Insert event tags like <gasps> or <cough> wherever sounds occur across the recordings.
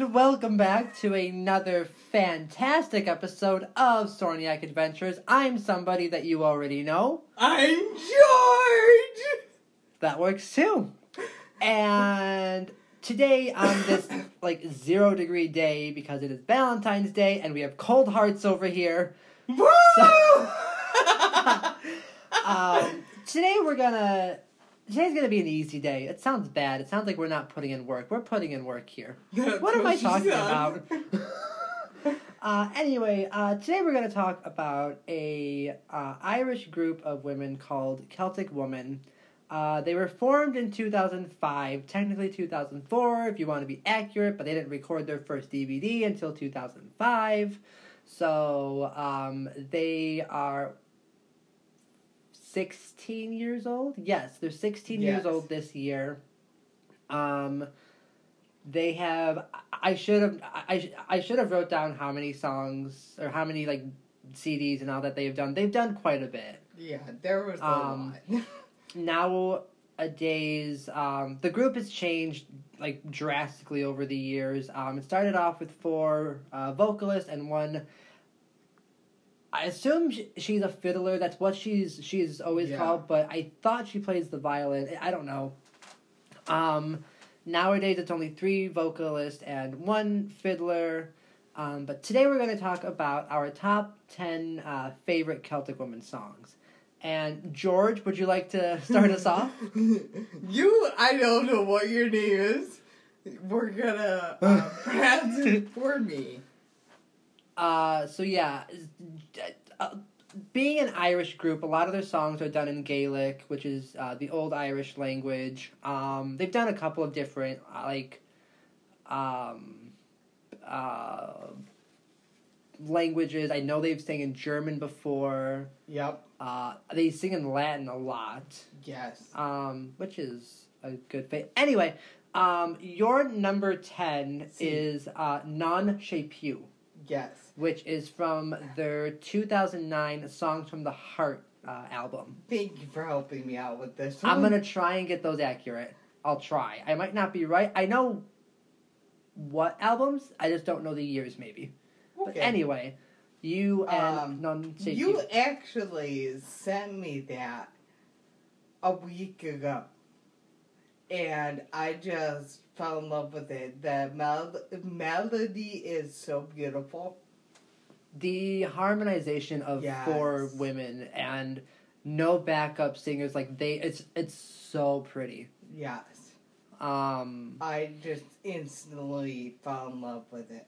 And welcome back to another fantastic episode of Sorniak Adventures. I'm somebody that you already know. I'm George! That works too. And today on this <coughs> like zero degree day because it is Valentine's Day and we have cold hearts over here. Woo! <laughs> <laughs> Um, today we're gonna today's gonna be an easy day. It sounds bad. It sounds like we're not putting in work. We're putting in work here. <laughs> What am I talking about? <laughs> <laughs> uh, anyway, uh, today we're going to talk about a uh, Irish group of women called Celtic Woman. Uh, they were formed in 2005, technically 2004 if you want to be accurate, but they didn't record their first DVD until 2005. So um, they are 16 years old. Yes, they're 16 years old this year. Um, they have. I should have. I I should have wrote down how many songs or how many like CDs and all that they've done. They've done quite a bit Yeah, there was a Um, lot. <laughs> nowadays. Um, the group has changed like drastically over the years. Um, it started off with four uh, vocalists and one. I assume sh- she's a fiddler. That's what she's she's always Yeah. called. But I thought she plays the violin. I don't know. Um, nowadays it's only three vocalists and one fiddler. Um, but today we're going to talk about our top ten uh, favorite Celtic women songs. And George, would you like to start us off? <laughs> you, I don't know what your name is. We're gonna uh, <laughs> pronounce it for me. Uh, so yeah, uh, being an Irish group, a lot of their songs are done in Gaelic, which is uh, the old Irish language. Um, they've done a couple of different uh, like um, uh, languages. I know they've sang in German before. Yep. Uh, they sing in Latin a lot, Yes. um, which is a good fit. Anyway, um, your number ten See. is uh, Non Pew Yes. Which is from their 2009 Songs from the Heart uh, album. Thank you for helping me out with this. I'm going to try and get those accurate. I'll try. I might not be right. I know what albums, I just don't know the years, maybe. But anyway, you and Um, non You actually sent me that a week ago. And I just fell in love with it. The mel- melody is so beautiful. The harmonization of Yes. four women and no backup singers like they it's it's so pretty Yes. um I just instantly fell in love with it.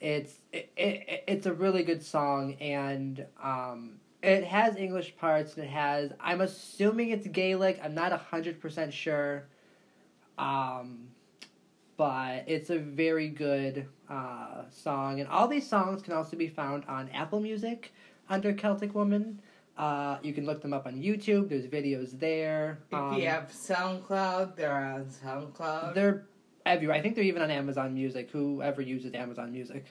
it's it, it, it's a really good song and um it has english parts and it has i'm assuming it's gaelic i'm not 100% sure um but it's a very good uh, song and all these songs can also be found on apple music under celtic woman uh, you can look them up on youtube there's videos there If Um, you have SoundCloud, they're on SoundCloud. they're everywhere i think they're even on amazon music whoever uses amazon music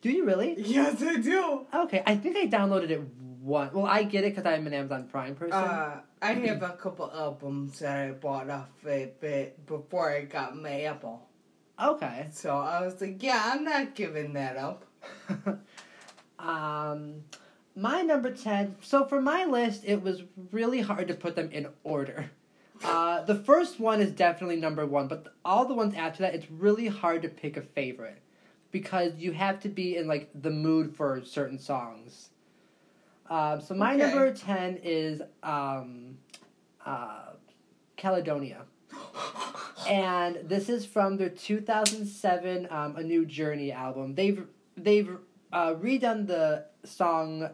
do you really yes, I do. Okay, I think I downloaded it one. Well, I get it because I'm an Amazon Prime person. Uh, I have a couple albums that I bought off it but before I got my Apple. Okay. So I was like, yeah, I'm not giving that up. <laughs> um, my number ten. So for my list, it was really hard to put them in order. Uh, the first one is definitely number one, but all the ones after that, it's really hard to pick a favorite because you have to be in like the mood for certain songs. Um, so my Okay. number ten is um, uh, Caledonia. <gasps> <laughs> and this is from their 2007 um, A New Journey album. They've they've uh, redone the song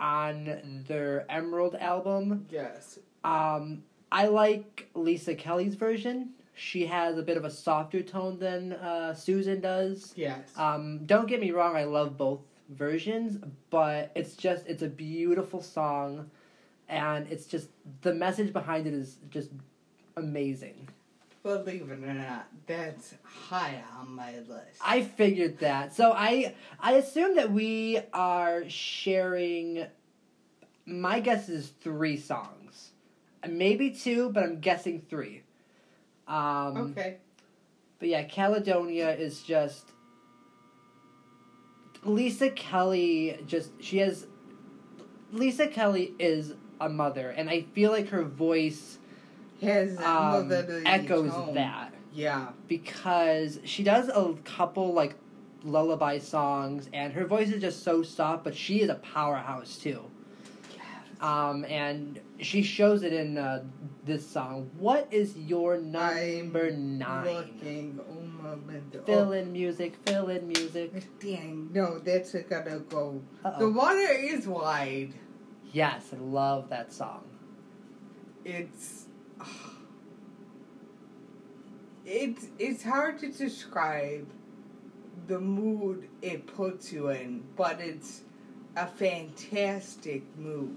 on their Emerald album. yes. Um, I like Lisa Kelly's version. She has a bit of a softer tone than uh, Susan does. Yes. Um, don't get me wrong, I love both versions, but it's just it's a beautiful song, and it's just the message behind it is just amazing. Believe it or not, that's high on my list. I figured that. So I I assume that we are sharing my guess is three songs. Maybe two, but I'm guessing three. Um okay. But yeah, Caledonia is just Lisa Kelly. Just she has Lisa Kelly is a mother, and I feel like her voice Has that um, echoes tone. that Yeah. because she does a couple like lullaby songs, and her voice is just so soft, but she is a powerhouse too. Um, and she shows it in uh, this song. What is your number I'm nine? Looking. Oh. Fill in music, fill in music. Dang. No, that's gonna go. The Uh-oh. water is wide. Yes, I love that song. It's. It's it's hard to describe the mood it puts you in, but it's a fantastic mood.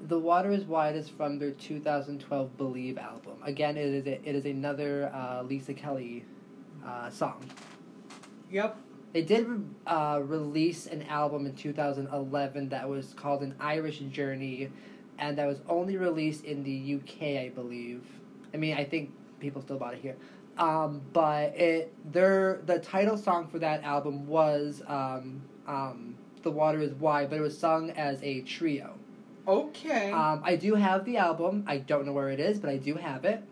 The Water is Wide is from their 2012 Believe album. Again, it is, a, it is another uh, Lisa Kelly uh, song. Yep. They did uh, release an album in 2011 that was called An Irish Journey, and that was only released in the UK, I believe. I mean, I think people still bought it here. Um, but it their the title song for that album was um, um, "The Water Is Wide," but it was sung as a trio. Okay. Um, I do have the album. I don't know where it is, but I do have it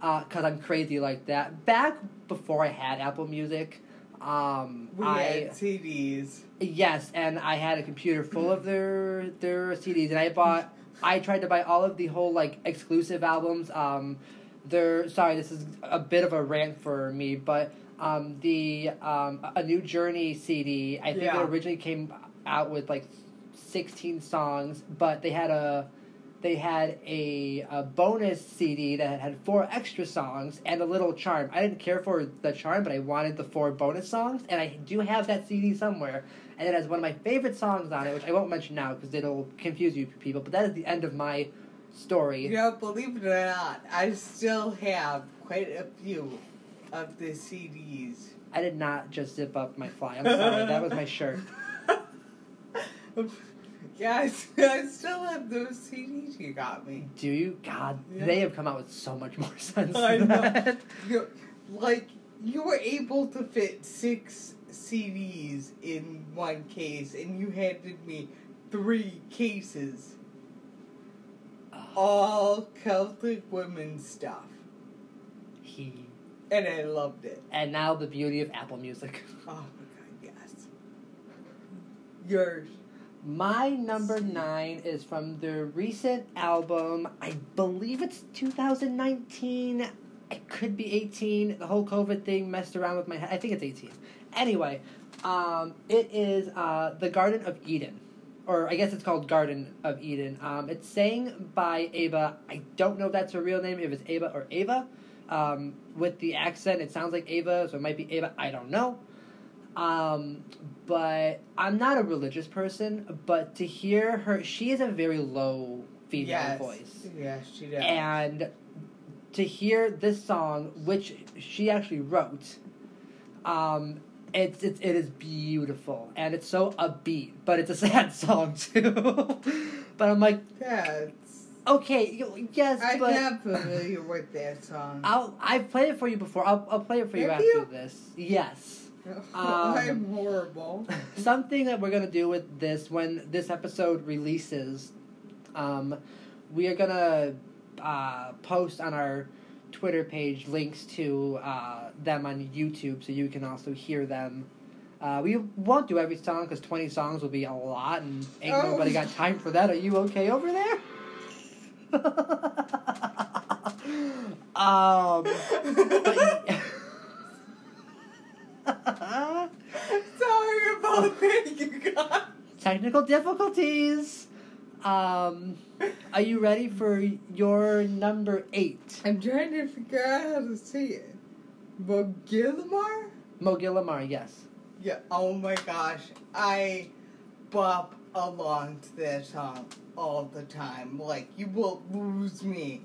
because I'm crazy like that. Back before I had Apple Music, um, we I had CDs. yes, and I had a computer full of their their CDs, and I bought. I tried to buy all of the whole like exclusive albums. Um, they're sorry, this is a bit of a rant for me, but um, the um, a new Journey CD. I think Yeah. it originally came out with like sixteen songs, but they had a they had a, a bonus CD that had four extra songs and a little charm. I didn't care for the charm, but I wanted the four bonus songs, and I do have that CD somewhere. And it has one of my favorite songs on it, which I won't mention now because it'll confuse you people. But that is the end of my story. You know, believe it or not, I still have quite a few of the CDs. I did not just zip up my fly. I'm sorry, that was my <laughs> shirt. <laughs> yeah, <laughs> I still have those CDs you got me. Do you? God, Yeah. they have come out with so much more <laughs> sense. I than know. that. You, like, you were able to fit six CDs in one case, and you handed me three cases. All Celtic women stuff. He And I loved it. and now the beauty of Apple Music. <laughs> Oh my god, yes. Yours. My number nine is from the recent album. I believe it's 2019. It could be 18. The whole COVID thing messed around with my head. I think it's 18. Anyway, um, it is uh, The Garden of Eden. Or I guess it's called Garden of Eden. Um, it's sang by Ava. I don't know if that's her real name, if it's Ava or Ava. Um, with the accent, it sounds like Ava, so it might be Ava. I don't know. Um, but I'm not a religious person, but to hear her, she is a very low female yes. voice. Yes, she does. And to hear this song, which she actually wrote, um, it's, it's it is beautiful and it's so upbeat, but it's a <laughs> sad song too. <laughs> but I'm like, That's. okay, yes, I'm but not familiar with that song. I'll I've played it for you before. I'll I'll play it for you Have after you? this. Yes. <laughs> I'm horrible. <laughs> Something that we're gonna do with this when this episode releases, um, we are gonna uh, post on our Twitter page links to uh, them on YouTube, so you can also hear them. Uh, we won't do every song because twenty songs will be a lot, and ain't Oh. nobody got time for that. Are you okay over there? <laughs> um, but. Sorry about that, you technical difficulties. Um, are you ready for your number eight? I'm trying to figure out how to say it. Mogilmar? Mo Ghile Mear, yes. Yeah, oh my gosh. I bop along to that song all the time. Like, you will lose me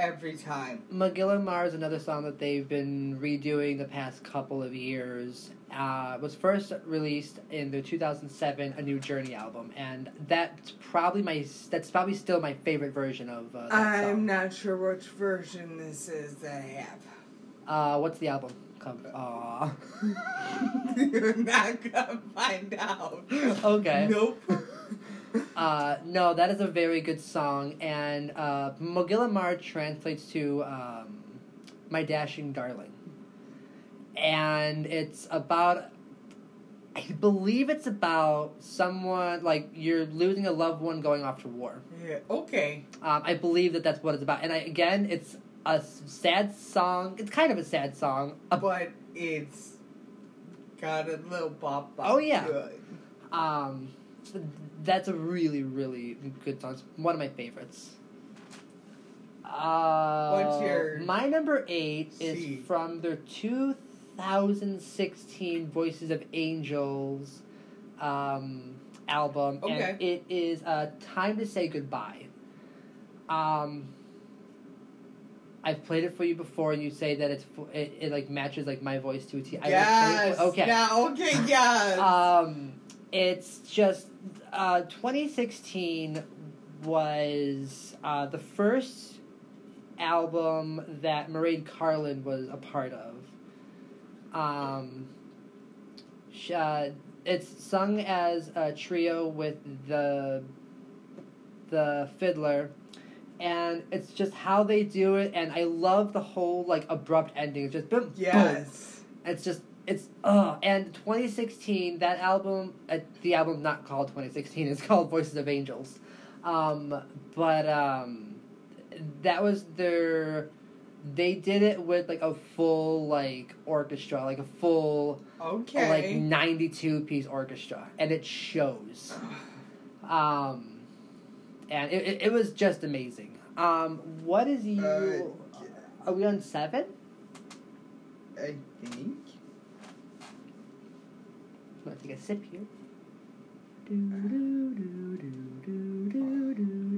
every time. Mo Ghile Mear is another song that they've been redoing the past couple of years. Uh, was first released in the 2007 A New Journey album, and that's probably my that's probably still my favorite version of uh, I'm song. not sure which version this is that I have. Uh, what's the album? Come, <laughs> aw. <laughs> You're not gonna find out. okay. Nope. <laughs> Uh, no, that is a very good song, and uh, Mo Ghile Mear translates to um, "My Dashing Darling," and it's about. I believe it's about someone like you're losing a loved one going off to war. Yeah. Okay. Um, I believe that that's what it's about, and I, again, it's a sad song. It's kind of a sad song. But it's got a little bop bop Oh, yeah. it. Um, that's a really, really good song. It's one of my favorites. Uh, What's your my number eight C? is from their 2016 Voices of Angels um, album, Okay. and it is uh, "Time to Say Goodbye." Um, I've played it for you before, and you say that it's it, it like matches like my voice to a T. I will play it Yes. for- okay. Yeah. Okay. Yes. Um, it's just uh, 2016 was uh, the first album that Mairead Carlin was a part of. Um, sh- uh, it's sung as a trio with the the fiddler, and it's just how they do it. And I love the whole like abrupt ending. It's just boom, boom, yes. it's just it's uh and 2016 that album uh, the album not called 2016 it's called Voices of Angels. Um but um that was their they did it with like a full like orchestra, like a full Okay. like 92 piece orchestra and it shows. <sighs> Um and it, it, it was just amazing. Um what is you Uh, are we on 7? I think. I'm gonna take a sip here.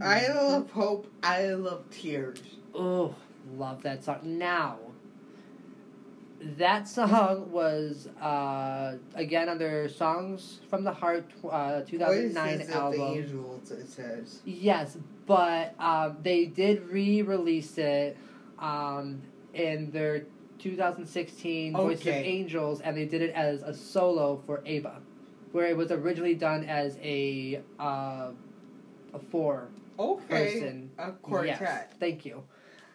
Isle of Hope. Isle of Tears. Oh, love that song. Now, that song was uh, again on their Songs from the Heart uh, 2009 Voices album. Of angels, it says. Yes, but um, they did re-release it um, in their 2016 Voice of Okay. Angels, and they did it as a solo for Ava, where it was originally done as a uh, a four Okay. person. A quartet. Yes, thank you.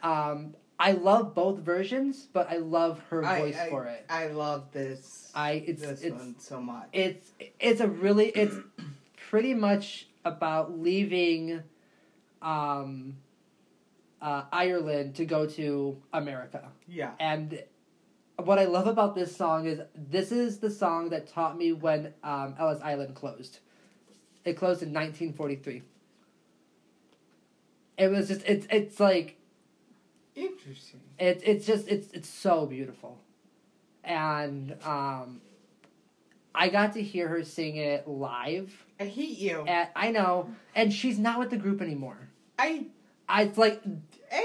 Um, I love both versions, but I love her I- voice for it. I love this. I it's this it's one so much. it's it's a really it's pretty much about leaving um uh, Ireland to go to America. yeah. And what I love about this song is this is the song that taught me when um, Ellis Island closed. It closed in 1943. It was just it's it's like Interesting. it's it's just it's it's so beautiful, and um, I got to hear her sing it live. I hate you. At, I know, and she's not with the group anymore. I I it's like,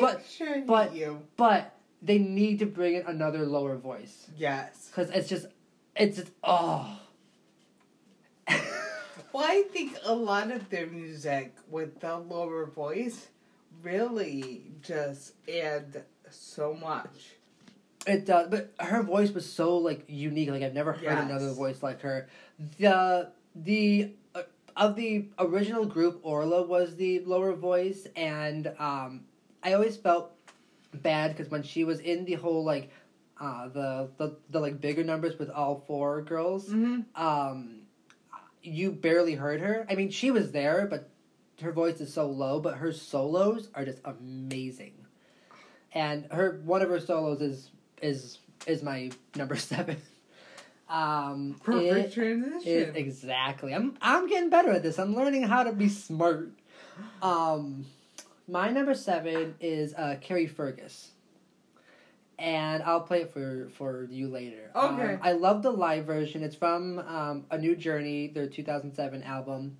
But- sure but- you. but they need to bring in another lower voice Yes. because it's just it's just oh. <laughs> Well, I think a lot of their music with the lower voice really just add so much. It does, but her voice was so like unique. Like I've never heard Yes. another voice like her. The the uh, of the original group, Orla was the lower voice, and um, I always felt bad because when she was in the whole like uh, the, the the like bigger numbers with all four girls, Mm-hmm. um, you barely heard her. I mean, she was there, but her voice is so low. But her solos are just amazing, and her one of her solos is is is my number <laughs> seven. Um, Perfect it transition. exactly. I'm I'm getting better at this. I'm learning how to be smart. Um, my number seven is uh, Carrickfergus. And I'll play it for for you later. Okay. Um, I love the live version. It's from um, A New Journey, their 2007 album,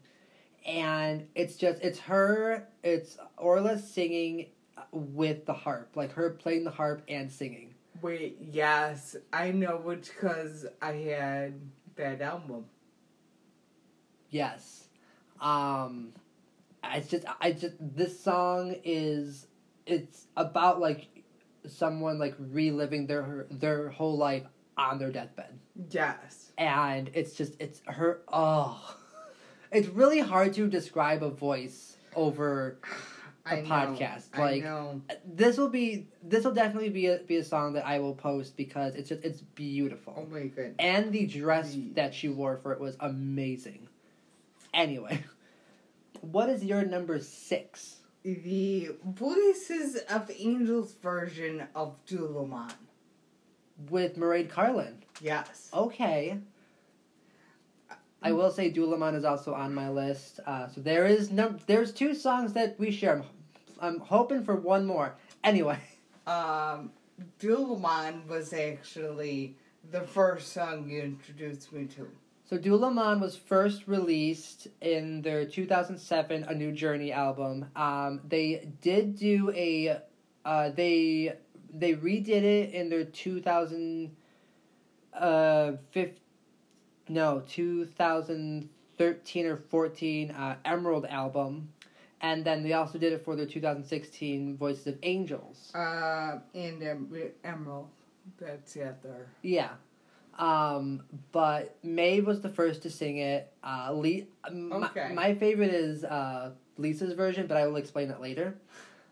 and it's just it's her. It's Orla singing with the harp, like her playing the harp and singing. Wait, yes, I know which because I had that album. Yes. Um I just I just this song is it's about like someone like reliving their their whole life on their deathbed. Yes. And it's just it's her oh. It's really hard to describe a voice over <sighs> a I know, podcast. I Like know. this will be this will definitely be a, be a song that I will post because it's just it's beautiful. Oh my goodness. And the dress Please. that she wore for it was amazing. Anyway, what is your number 6? The Voices of Angels version of Dulaman. With Mairead Carlin. Yes. Okay. I will say Dulaman is also on my list. Uh, so there is no, there's two songs that we share. I'm, I'm hoping for one more. Anyway, Um, Dulaman was actually the first song you introduced me to. So Dulaman was first released in their 2007 A New Journey album. Um, they did do a, uh, they they redid it in their 2000, uh, fif- no 2013 or 14 uh, Emerald album. And then they also did it for their 2016 Voices of Angels. Uh, and um, Emerald. That's the other. Yeah. Um, but Maeve was the first to sing it. Uh, Le- my, Okay. my favorite is uh, Lisa's version, but I will explain it later.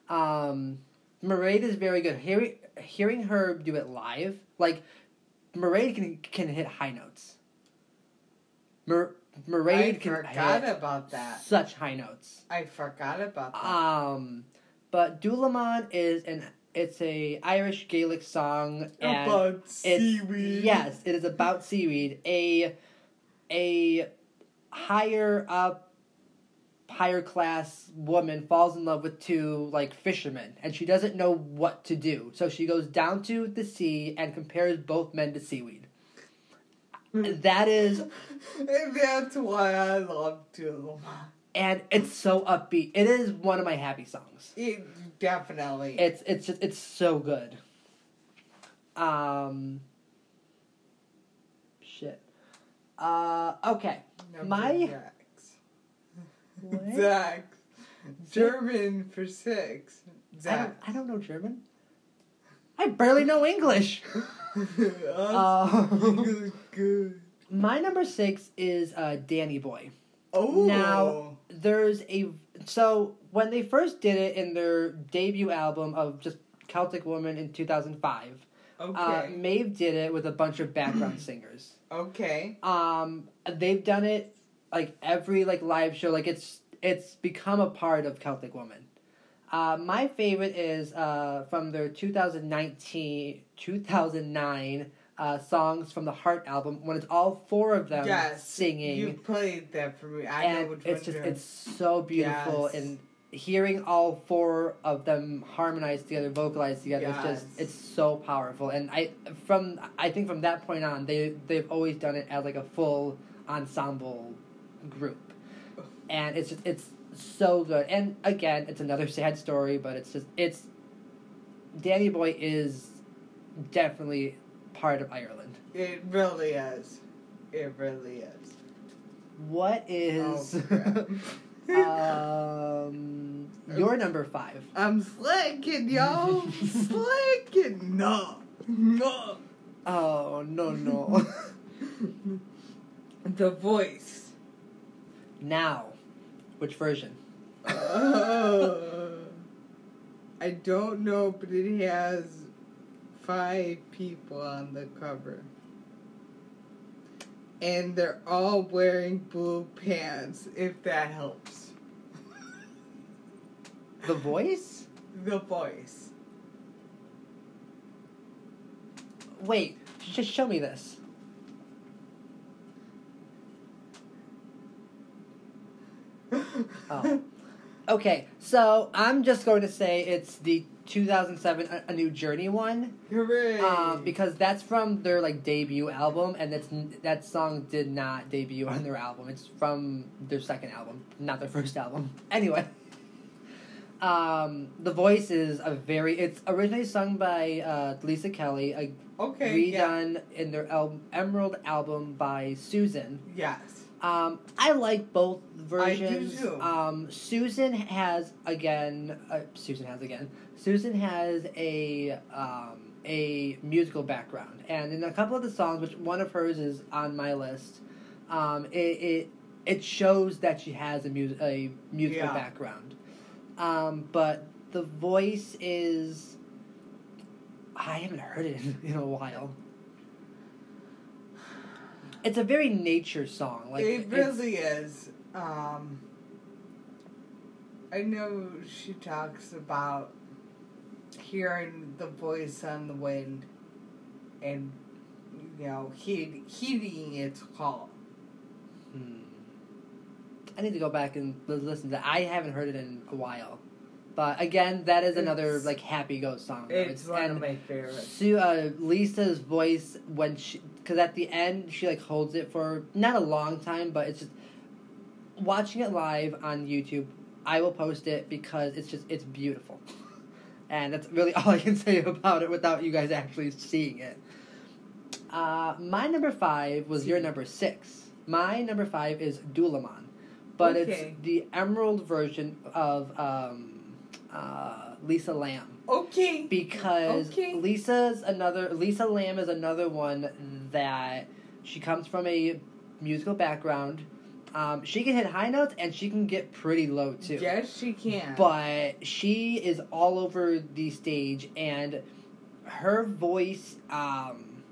Um, Mairead is very good. Hearing hearing her do it live, like Mairead can can hit high notes. Mar- I Mairead can forgot about that. such high notes. I forgot about that. Um, but Dulaman is an it's a Irish Gaelic song about it's, Yes, it is about seaweed. A a higher up higher class woman falls in love with two like fishermen and she doesn't know what to do. So she goes down to the sea and compares both men to seaweed. Hmm. That is And that's why I love to. and it's so upbeat. It is one of my happy songs. It, definitely. It's it's just it's so good. Um shit. Uh okay. Number my- Zax. What? <laughs> German for six. I don't, I don't know German. I barely know English. <laughs> Um, good, <laughs> good. my number six is uh, Danny Boy. Oh. Now- There's a so when they first did it in their debut album of just Celtic Woman in 2005, uh, Maeve did it with a bunch of background <clears throat> singers. okay. Um, they've done it like every like live show. Like it's it's become a part of Celtic Woman. Uh, my favorite is uh, from their 2019 2009 uh, songs from the Heart album when it's all four of them yes. singing You played that for me. I know and which it's just it's so beautiful Yes. and hearing all four of them harmonize together vocalize together it's just it's so powerful and i from i think from that point on they they've always done it as like a full ensemble group and it's just it's so good and again it's another sad story but it's just it's danny boy is definitely part of ireland It really is. It really is. what is Oh. <laughs> um your number five I'm slacking, y'all. <laughs> slacking. No. No. Oh no no. <laughs> The voice. now, which version? Uh, <laughs> I don't know, but it has five people on the cover. And they're all wearing blue pants, if that helps. The voice? The voice. Wait, just show me this. <laughs> Oh. Okay, so I'm just going to say it's the 2007 A, A New Journey one, Hooray! um, because that's from their like debut album, and that's that song did not debut on their album. It's from their second album, not their first album. <laughs> Anyway, um, the voice is a very. It's originally sung by uh, Lisa Kelly, a okay, yeah. redone in their al- Emerald album by Susan. Yes. Um, I like both versions. I do too. Um, Susan has again. Uh, Susan has again. Susan has a um, a musical background, and in a couple of the songs, which one of hers is on my list, um, it, it it shows that she has a music a musical Yeah. background. Um, but the voice is. I haven't heard it in, <laughs> in a while. It's a very nature song. Like it really is. Um, I know she talks about hearing the voice on the wind and, you know, heed, heeding its call. Hmm. I need to go back and listen to that. I haven't heard it in a while. But again, that is another It's- like happy ghost song. though. It's one and of my favorites. Sue, uh, Lisa's voice when she, because at the end she like holds it for not a long time, but it's just watching it live on YouTube. I will post it because it's just it's beautiful, <laughs> and that's really <laughs> all I can say about it without you guys actually seeing it. Uh, my number five was your number six. My number five is Dulaman, but Okay. it's the Emerald version of um, uh, Lisa Lamb Okay. because Okay. Lisa's another Lisa Lamb is another one that she comes from a musical background. Um, she can hit high notes and she can get pretty low too. Yes, she can. But she is all over the stage and her voice um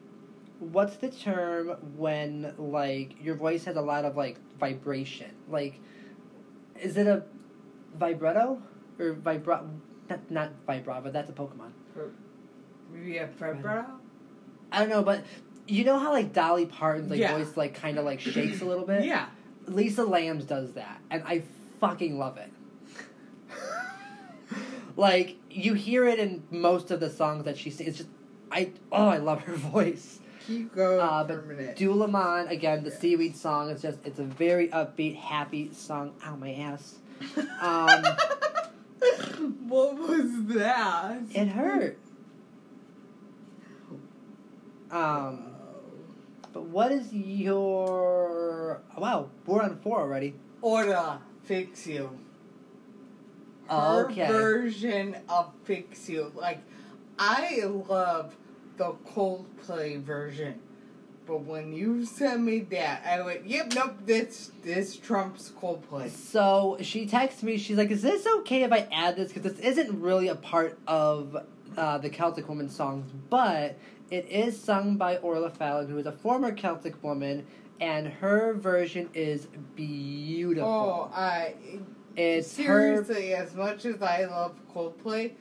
what's the term when like your voice has a lot of like vibration? Like is it a vibrato or vibra not, not vibrava, that's a Pokemon. Maybe a Febra? I don't know, but you know how like Dolly Parton's like Yeah. voice like kind of like shakes a little bit. Yeah. Lisa Lamb's does that, and I fucking love it. <laughs> like you hear it in most of the songs that she sings. It's just I oh I love her <laughs> voice. Keep going Uh, for a but minute. Dulaman again, the Yeah. seaweed song. It's just it's a very upbeat, happy song. Ow my ass. Um, <laughs> what was that? it hurt. Um, but what is your wow? We're on four already. Order Fix You. Her Okay. version of Fix You. Like, I love the Coldplay version. But when you sent me that, I went, yep, nope, this, this trumps Coldplay. So she texts me. She's like, "Is this okay if I add this? Because this isn't really a part of uh, the Celtic Woman songs, but it is sung by Orla Fallon, who is a former Celtic woman, and her version is beautiful. Oh, I it's her. seriously, as much as I love Coldplay,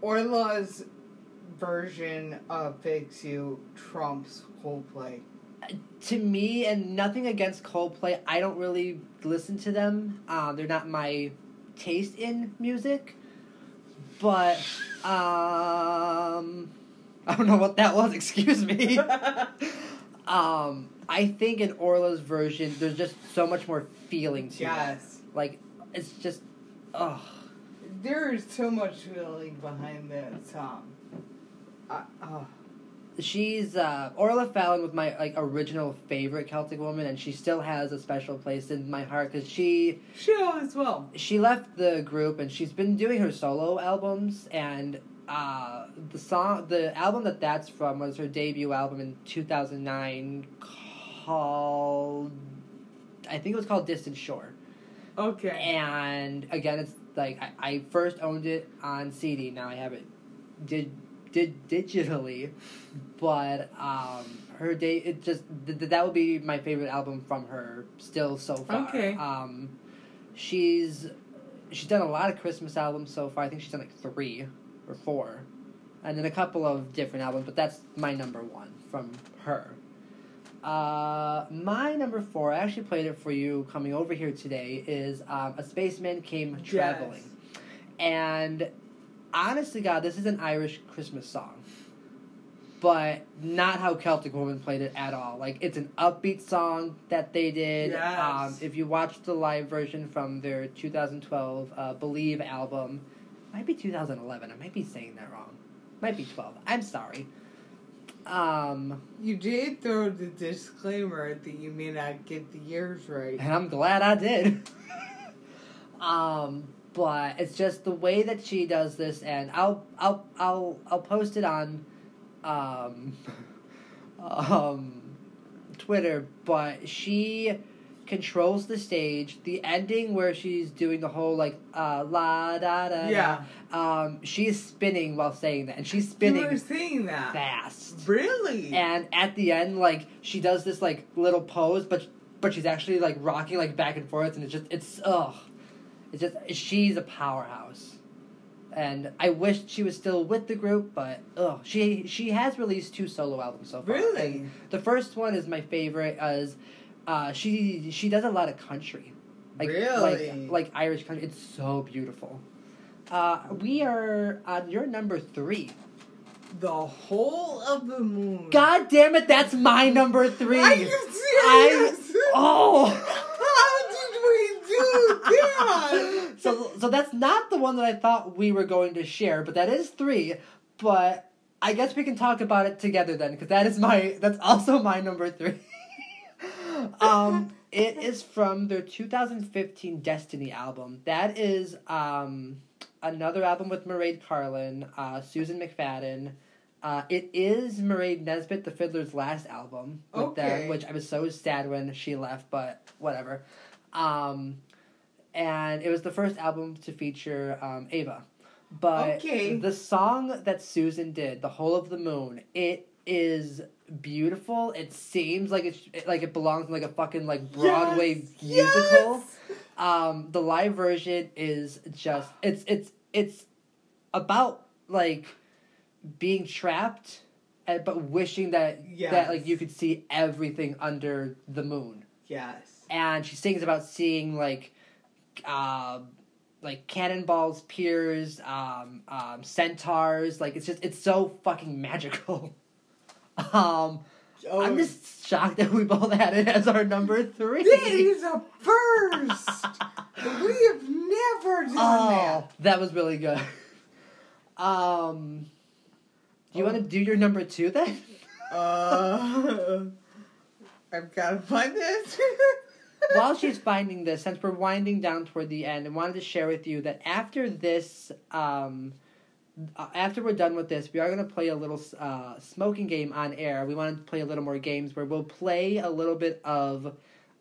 Orla's version of Fix You trumps Coldplay. To me, and nothing against Coldplay. I don't really listen to them. Uh, they're not my taste in music, but um, I don't know what that was. <laughs> Excuse me. um, I think in Orla's version, there's just so much more feeling to it. yes. Like it's just, ugh. There is so much feeling behind that song. I, oh. She's uh, Orla Fallon was my like original favorite Celtic woman, and she still has a special place in my heart because she She as well. she left the group and she's been doing her solo albums and uh, the song the album that that's from was her debut album in 2009 called I think it was called Distant Shore. Okay. and again it's like I, I first owned it on CD now I have it did did digitally. But um her day it just th- that would be my favorite album from her still so far. Okay. um she's she's done a lot of christmas albums so far. I think she's done like three or four and then a couple of different albums but that's my number one from her uh, my number four, I actually played it for you coming over here today, is um, A Spaceman Came Traveling. And honestly, God, this is an Irish Christmas song. But not how Celtic Woman played it at all. Like, it's an upbeat song that they did. Yes. Um, if you watch the live version from their 2012 uh, Believe album, might be 2011. I might be saying that wrong. Might be 12. I'm sorry. Um, You did throw the disclaimer that you may not get the years right. and I'm glad I did. <laughs> um, but it's just the way that she does this, and I'll I'll I'll I'll post it on, um, <laughs> um, Twitter. But she controls the stage. The ending where she's doing the whole like uh, la da da. Yeah. Da, um, she's spinning while saying that, and she's You spinning were saying that. fast. Really? And at the end, like she does this like little pose, but but she's actually like rocking like back and forth, and it's just it's ugh, it's just she's a powerhouse. And I wish she was still with the group, but ugh, she she has released two solo albums so far. Really? And the first one is my favorite, as uh, she she does a lot of country, like Really? like like Irish country. It's so beautiful. Uh, we are on your number three. The whole of the moon. God damn it, that's my number three. Are you serious? Oh. How did we do that? so so that's not the one that I thought we were going to share, but that is three. But I guess we can talk about it together then, because that is my that's also my number three. Um, it is from their 2015 Destiny album. That is um another album with Mairead Carlin, uh, Susan McFadden. Uh, it is Mairead Nesbitt, the Fiddler's last album with Okay. them, which I was so sad when she left, but whatever. Um, and it was the first album to feature um, Ava. But Okay. the song that Susan did, "The Whole of the Moon," it is beautiful. It seems like it's like it belongs in like a fucking like Broadway Yes, musical. yes. Um, the live version is just it's it's it's about like being trapped, and, but wishing that that like you could see everything under the moon. Yes. And she sings about seeing like, uh, like cannonballs, piers, um, um, centaurs. Like it's just it's so fucking magical. <laughs> <laughs> um, Oh, I'm just shocked that we both had it as our number three. That is a first. we have never done Oh, that was really good. Um, do you Oh. want to do your number two then? Uh, <laughs> I've got to find this. <laughs> While she's finding this, since we're winding down toward the end, I wanted to share with you that after this, um, uh, after we're done with this, we are going to play a little uh, smoking game on air. We want to play a little more games where we'll play a little bit of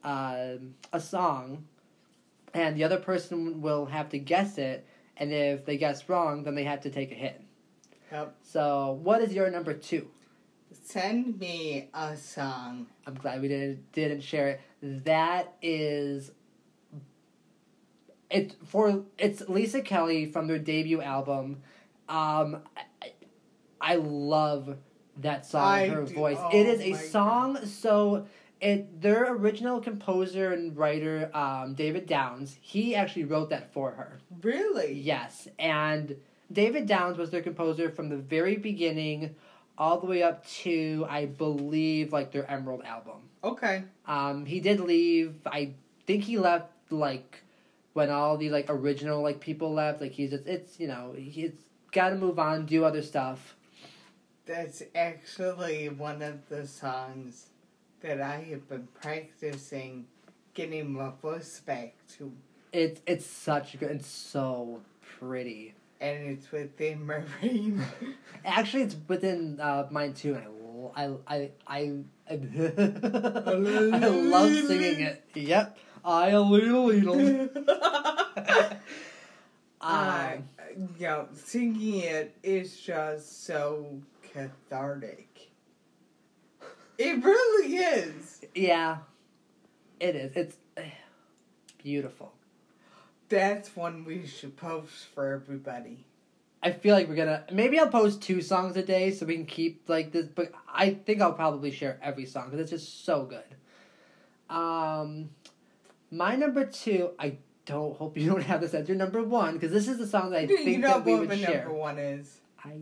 um a song, and the other person will have to guess it. And if they guess wrong, then they have to take a hit. Yep. So, what is your number two? Send me a song. I'm glad we didn't didn't share it. That is it for it's Lisa Kelly from their debut album. Um, I, I love that song. I her do- voice. oh it is a song. So it their original composer and writer um, David Downes. He actually wrote that for her. Really? Yes, and David Downes was their composer from the very beginning, all the way up to I believe like their Emerald album. Okay. Um, he did leave. I think he left like when all the like original like people left. Like he's just it's you know he's got to move on, do other stuff. That's actually one of the songs that I have been practicing getting my voice back to. It's it's such good. It's so pretty. And it's within my range. <laughs> Actually, it's within uh, mine too, I I I I, <laughs> I love singing it. Yep, I a little little. I, Um, you know, singing it is just so cathartic. It really is. yeah, it is. It's <sighs> beautiful. That's one we should post for everybody. I feel like we're gonna maybe I'll post two songs a day so we can keep like this. But I think I'll probably share every song because it's just so good. Um, my number two. I don't hope you don't have this as your number one because this is the song that I you think know that we would share. number one is. I.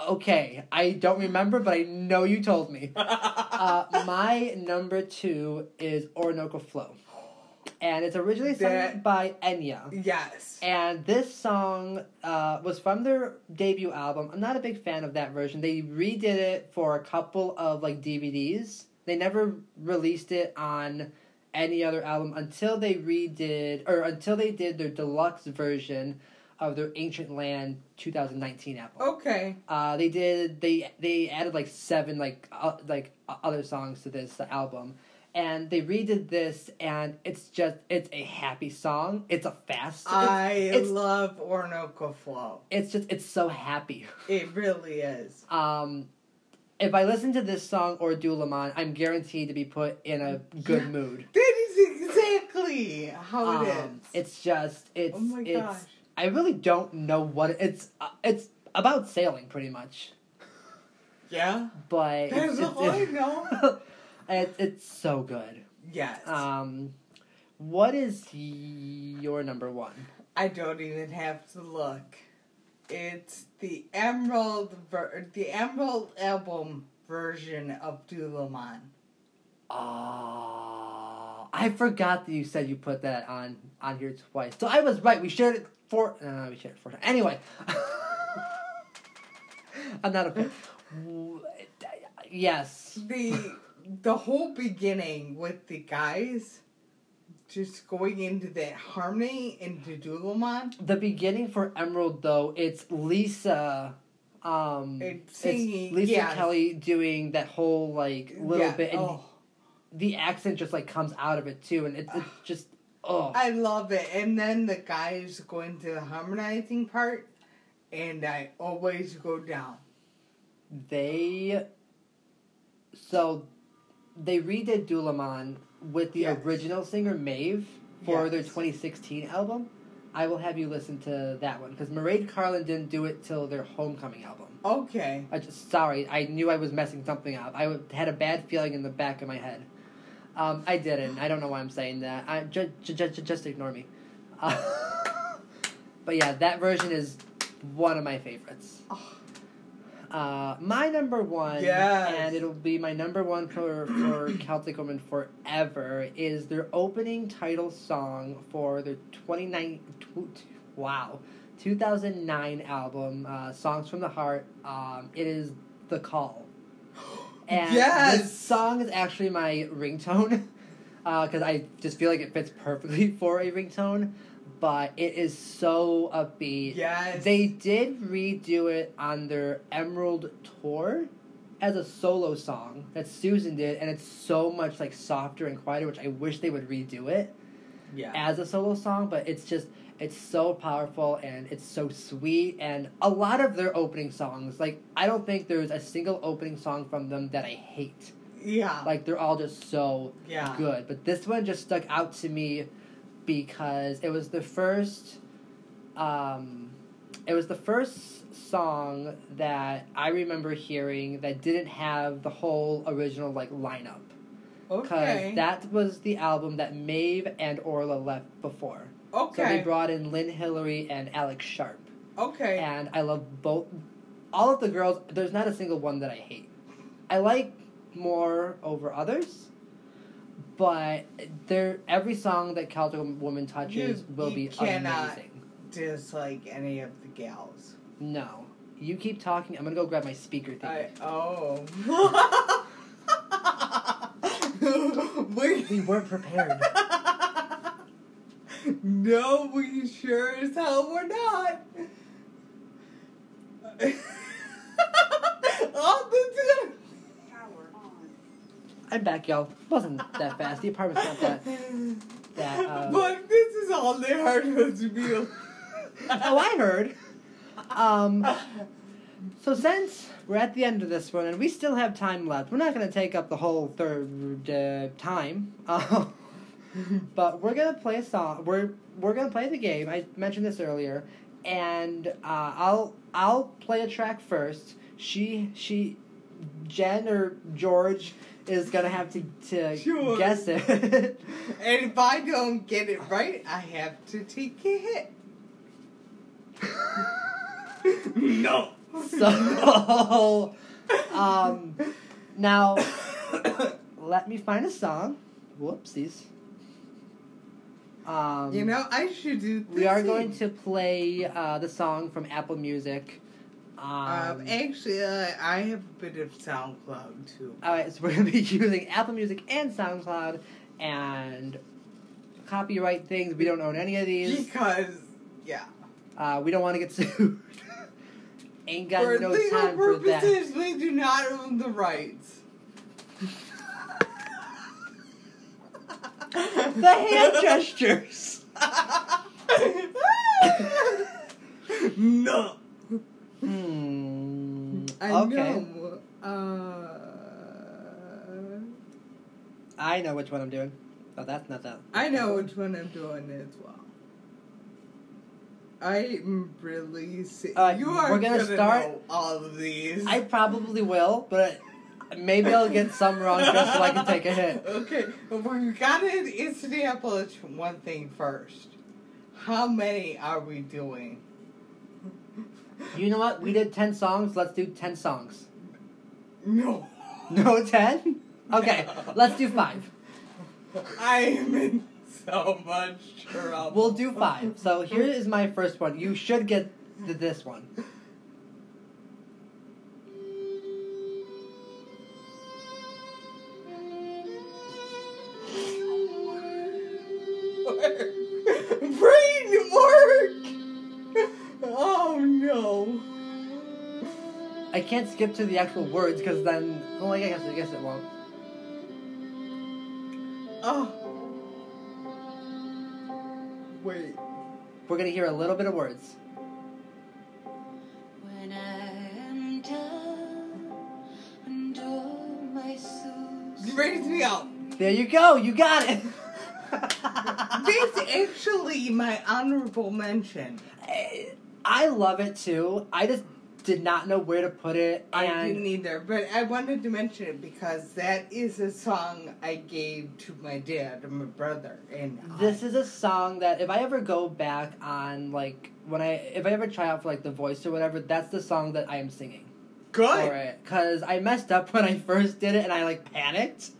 Okay, I don't remember, but I know you told me. <laughs> Uh, my number two is Orinoco Flow. and it's originally sung That- by Enya. Yes. And this song uh, was from their debut album. I'm not a big fan of that version. They redid it for a couple of like DVDs. They never released it on any other album until they redid or until they did their deluxe version of their Ancient Land 2019 album. Okay. Uh, they did they they added like seven like uh, like uh, other songs to this album, and they redid this, and it's just it's a happy song. It's a fast. It's, I it's- love Orinoco Flow. it's just it's so happy. <laughs> It really is. Um, if I listen to this song or Dulaman, I'm guaranteed to be put in a good Yeah. mood. <laughs> That is exactly how it is. Um, it's just it's oh my it's. gosh. I really don't know what it- it's. Uh, it's about sailing, pretty much. Yeah. But That's all I <laughs> know. it, it's so good. Yes. Um, what is your number one? I don't even have to look. It's the Emerald ver- the Emerald album version of Dulaman. Ah, I forgot that you said you put that on on here twice. So I was right. We shared it four. No, we shared it times. Anyway, <laughs> I'm not a fan. Yes. The the whole beginning with the guys just going into that harmony into Dulaman. The beginning for Emerald though, it's Lisa. Um, It's it's Lisa yes. Kelly doing that whole like little Yeah, bit, and oh, the accent just like comes out of it too, and it's, it's <sighs> just oh. I love it. And then the guys go into the harmonizing part, and I always go down. they so they redid Dulaman with the Yes. original singer Maeve for their 2016 album. I will have you listen to that one because Mairead Carlin didn't do it till their Homecoming album. Okay. I just sorry, I knew I was messing something up. I w- had a bad feeling in the back of my head. Um, I didn't. I don't know why I'm saying that. I ju- ju- ju- just ignore me. Uh, <laughs> but yeah, that version is one of my favorites. Oh. Uh, my number one, Yes. and it'll be my number one for for <clears throat> Celtic Woman forever, is their opening title song for their 29 tw- wow 2009 album, uh, Songs from the Heart. Um, it is The Call. <gasps> And Yes! this song is actually my ringtone <laughs> because I just feel like it fits perfectly <laughs> for a ringtone. But it is so upbeat. Yes. They did redo it on their Emerald tour as a solo song that Susan did, and it's so much like softer and quieter, which I wish they would redo it Yeah. as a solo song. But it's just it's so powerful and it's so sweet, and a lot of their opening songs, like I don't think there's a single opening song from them that I hate. Yeah. Like they're all just so yeah. good. But this one just stuck out to me because it was the first um it was the first song that I remember hearing that didn't have the whole original like lineup. Because Okay. that was the album that Maeve and Orla left before. Okay. So they brought in Lynn Hilary and Alex Sharpe. okay. And I love both all of the girls. There's not a single one that I hate. I like more over others. But there, every song that Celtic Woman touches You- will you be cannot- amazing. Dislike any of the gals. No, you keep talking. I'm gonna go grab my speaker thing. I oh. <laughs> we, We weren't prepared. <laughs> no, we sure as hell were not. oh, Power on. I'm back, y'all. Wasn't that fast. The apartment's not that. that, uh, <laughs> but this is all they heard was me. oh, I heard. Um, so since we're at the end of this one and we still have time left, we're not going to take up the whole third uh, time. Uh, <laughs> but we're gonna play a song. We're we're gonna play the game. I mentioned this earlier, and uh, I'll I'll play a track first. She she, Jen or George is gonna have to to Sure. guess it. <laughs> And if I don't get it right, I have to take a hit. no. so, um, now let me find a song. Whoopsies. Um, You know, I should do. we are going to play uh, the song from Apple Music. Um, Um, actually, uh, I have a bit of SoundCloud too. Alright, so we're gonna be <laughs> using Apple Music and SoundCloud and copyright things. We don't own any of these. Because, yeah. Uh, we don't want to get sued. <laughs> Ain't got for no time for that. purposes, we do not own the rights. <laughs> The hand gestures. no. Hmm. I okay. know. Uh, I know which one I'm doing. Oh, that's not that. I know which one I'm doing as well. I'm really. Si- Uh, you are we're gonna start- know all of these. I probably will, but maybe I'll get some wrong just so I can take a hit. <laughs> Okay, but we gotta establish one thing first. How many are we doing? You know what? We did 10 songs. Let's do 10 songs. No. No 10? Okay, No. let's do 5. I am in so much trouble. We'll do 5. So here is my first one. You should get this one. Can't skip to the actual words because then. Well, I guess, I guess it won't. Oh. Wait. We're gonna hear a little bit of words. When I am done and all my soul's You raised me up. There you go. You got it. <laughs> That's actually my honorable mention. I love it too. I just did not know where to put it, I didn't either, but I wanted to mention it because that is a song I gave to my dad and my brother. And this is a song that if I ever go back on like when I if I ever try out for like the voice or whatever, that's the song that I am singing for good. it because I messed up when I first did it and I like panicked,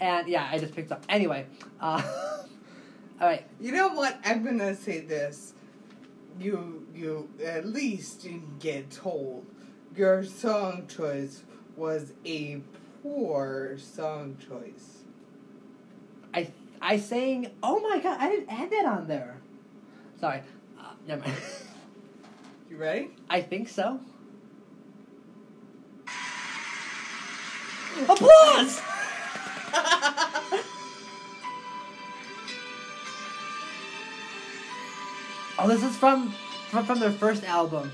and yeah, I just picked up anyway. Uh, <laughs> all right, You know what? I'm gonna say this. You you at least didn't get told your song choice was a poor song choice. I I sang. Oh my god, I didn't add that on there. Sorry, uh, never mind. <laughs> You ready? I think so. Applause! <laughs> Oh, this is from from, from their first album.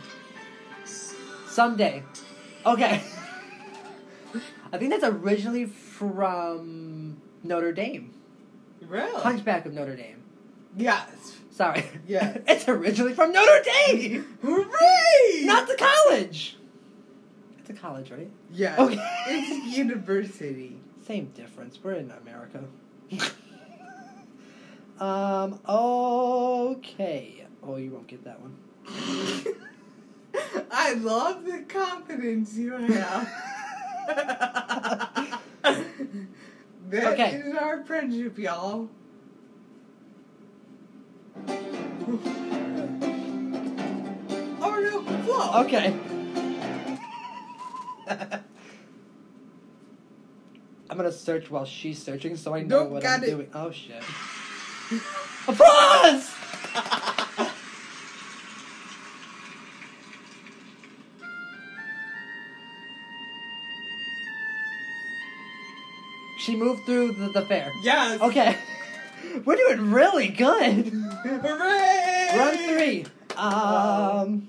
Someday. Okay. <laughs> I think that's originally from Notre Dame. really? Hunchback of Notre Dame. Yes. Sorry. Yes. <laughs> it's originally from Notre Dame! Hooray! Not the college! It's a college, right? Yeah. Okay. It's university. Same difference. We're in America. <laughs> um, okay. Oh, you won't get that one. <laughs> I love the confidence you have. <laughs> That Okay. is our friendship, y'all. Oh no, flow. Okay. <laughs> I'm gonna search while she's searching so I know Nope, what I'm it. doing. Oh shit. Applause! She moved through the, the fair. Yes. Okay. <laughs> We're doing really good. Hooray! Run three. Um.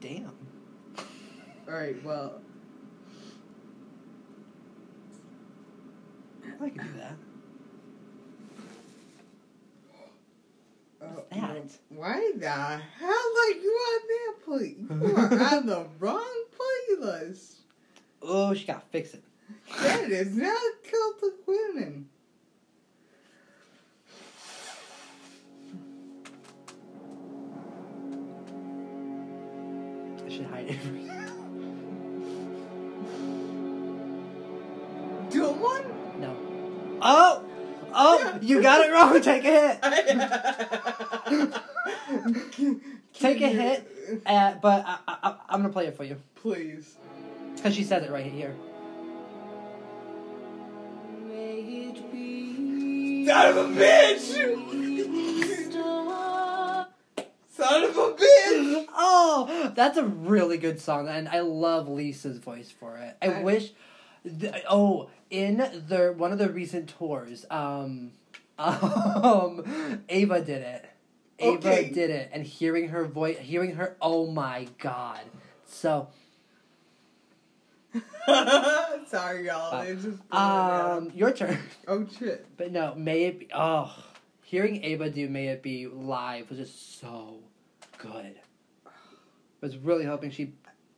Damn. All right. Well, I can do that. That. why the hell are you on that play? You are <laughs> on the wrong playlist. Oh, she got to fix it. That is not Celtic women. I should hide it. Do one? no. Oh! Oh, you got it wrong. Take a hit. Take a hit. Uh, but I, I, I'm gonna play it for you Please. because she says it right here. May it be Son of a bitch! Son of a bitch! Oh, that's a really good song, and I love Lisa's voice for it. I, I- wish. Th- oh, in the one of the recent tours, um, <laughs> um, Ava did it. Ava Okay. did it, and hearing her voice, hearing her, oh my god! So, <laughs> Sorry, y'all. Uh, It just um, your turn. Oh shit. But no, may it be. Oh, hearing Ava do "May It Be" live was just so good. Was really hoping she.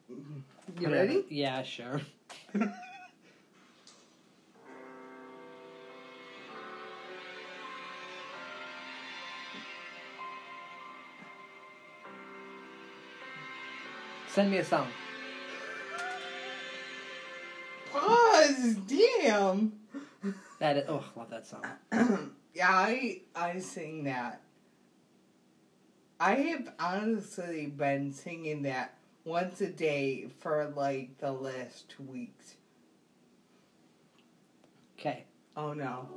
You put it- ready? Yeah, sure. <laughs> Send me a song. Pause. Damn. That is, oh, love that song. <clears throat> yeah, I I sing that. I have honestly been singing that once a day for like the last two weeks. Okay. Oh no.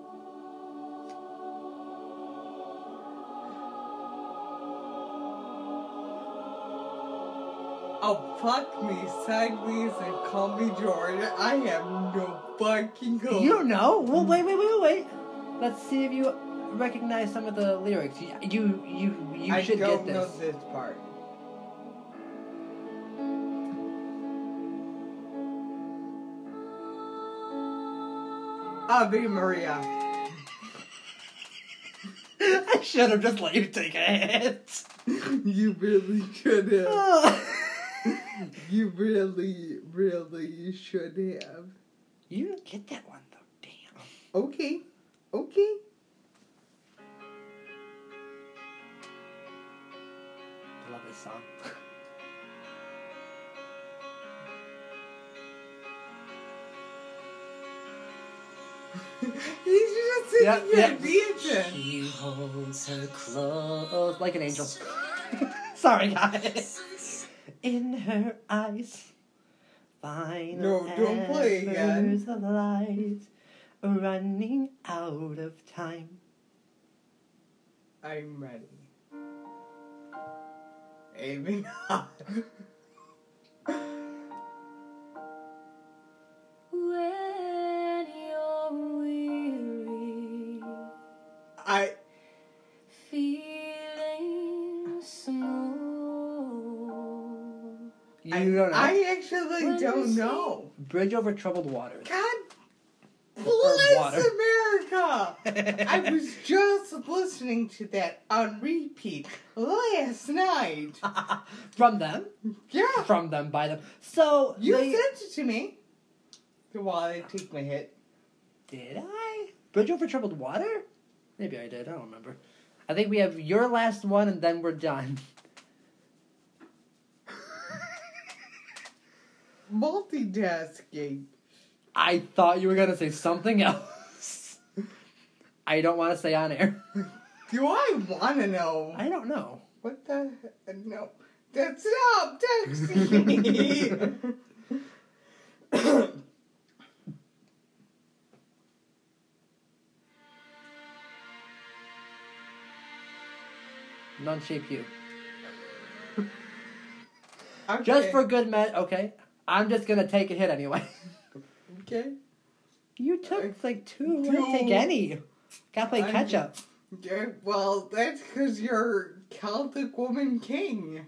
Oh fuck me sideways and call me George. I have no fucking clue. You don't know? Well, wait, wait, wait, wait. Let's see if you recognize some of the lyrics. You, you, you, you I should don't get know this. this part. Ah, Ave Maria. <laughs> I should have just let you take a hit. You really should have. <laughs> <laughs> You really, really should have. you didn't get that one though. Damn. Okay. Okay. I love this song. <laughs> He's just sitting Yeah, here yeah. dancing. She holds her clothes like an angel. <laughs> Sorry, guys. In her eyes, final No, don't play again. of light, running out of time. I'm ready. Aiming. <laughs> I actually When don't know. Bridge over troubled waters. God bless water. America! <laughs> I was just listening to that on repeat last night. <laughs> from them, Yeah, from them, by them. So you they, sent it to me. So while I take my hit. did I bridge over troubled water? Maybe I did. I don't remember. I think we have your last one, and then we're done. <laughs> Multitasking. I thought you were gonna say something else. <laughs> I don't want to say on air. <laughs> Do I want to know? I don't know. What the? No. That's stop texting me. <laughs> None shape you. okay. Just for good med. Okay, I'm just gonna take a hit anyway. <laughs> Okay. you took like two. I didn't take any. Gotta play catch up. Yeah, well, that's because you're Celtic woman king.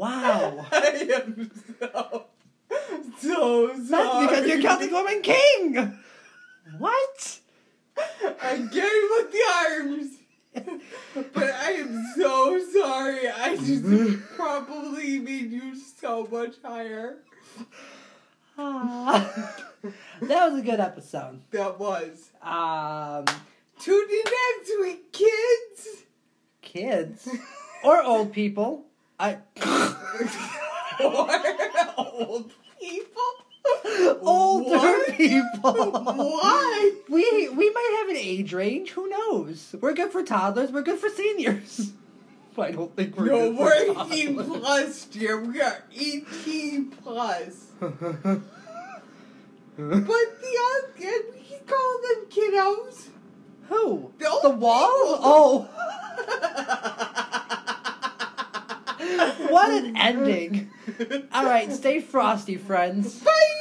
Wow. <laughs> I am so, so sorry. That's because you're Celtic Woman King. What? I get gave with the arms. But I am so sorry. I just probably made you so much higher. Ah. that was a good episode. That was. Um, Tune in next week, kids. kids or old people. I <laughs> or old people. <laughs> older What? people. <laughs> Why? We we might have an age range. Who knows? We're good for toddlers. We're good for seniors. <laughs> I don't think we're No, we're 18 plus, dear. We are 18 plus. But the other kid, we can call them kiddos. Who? The The wall? people. Oh, what an ending! All right, stay frosty, friends. Bye!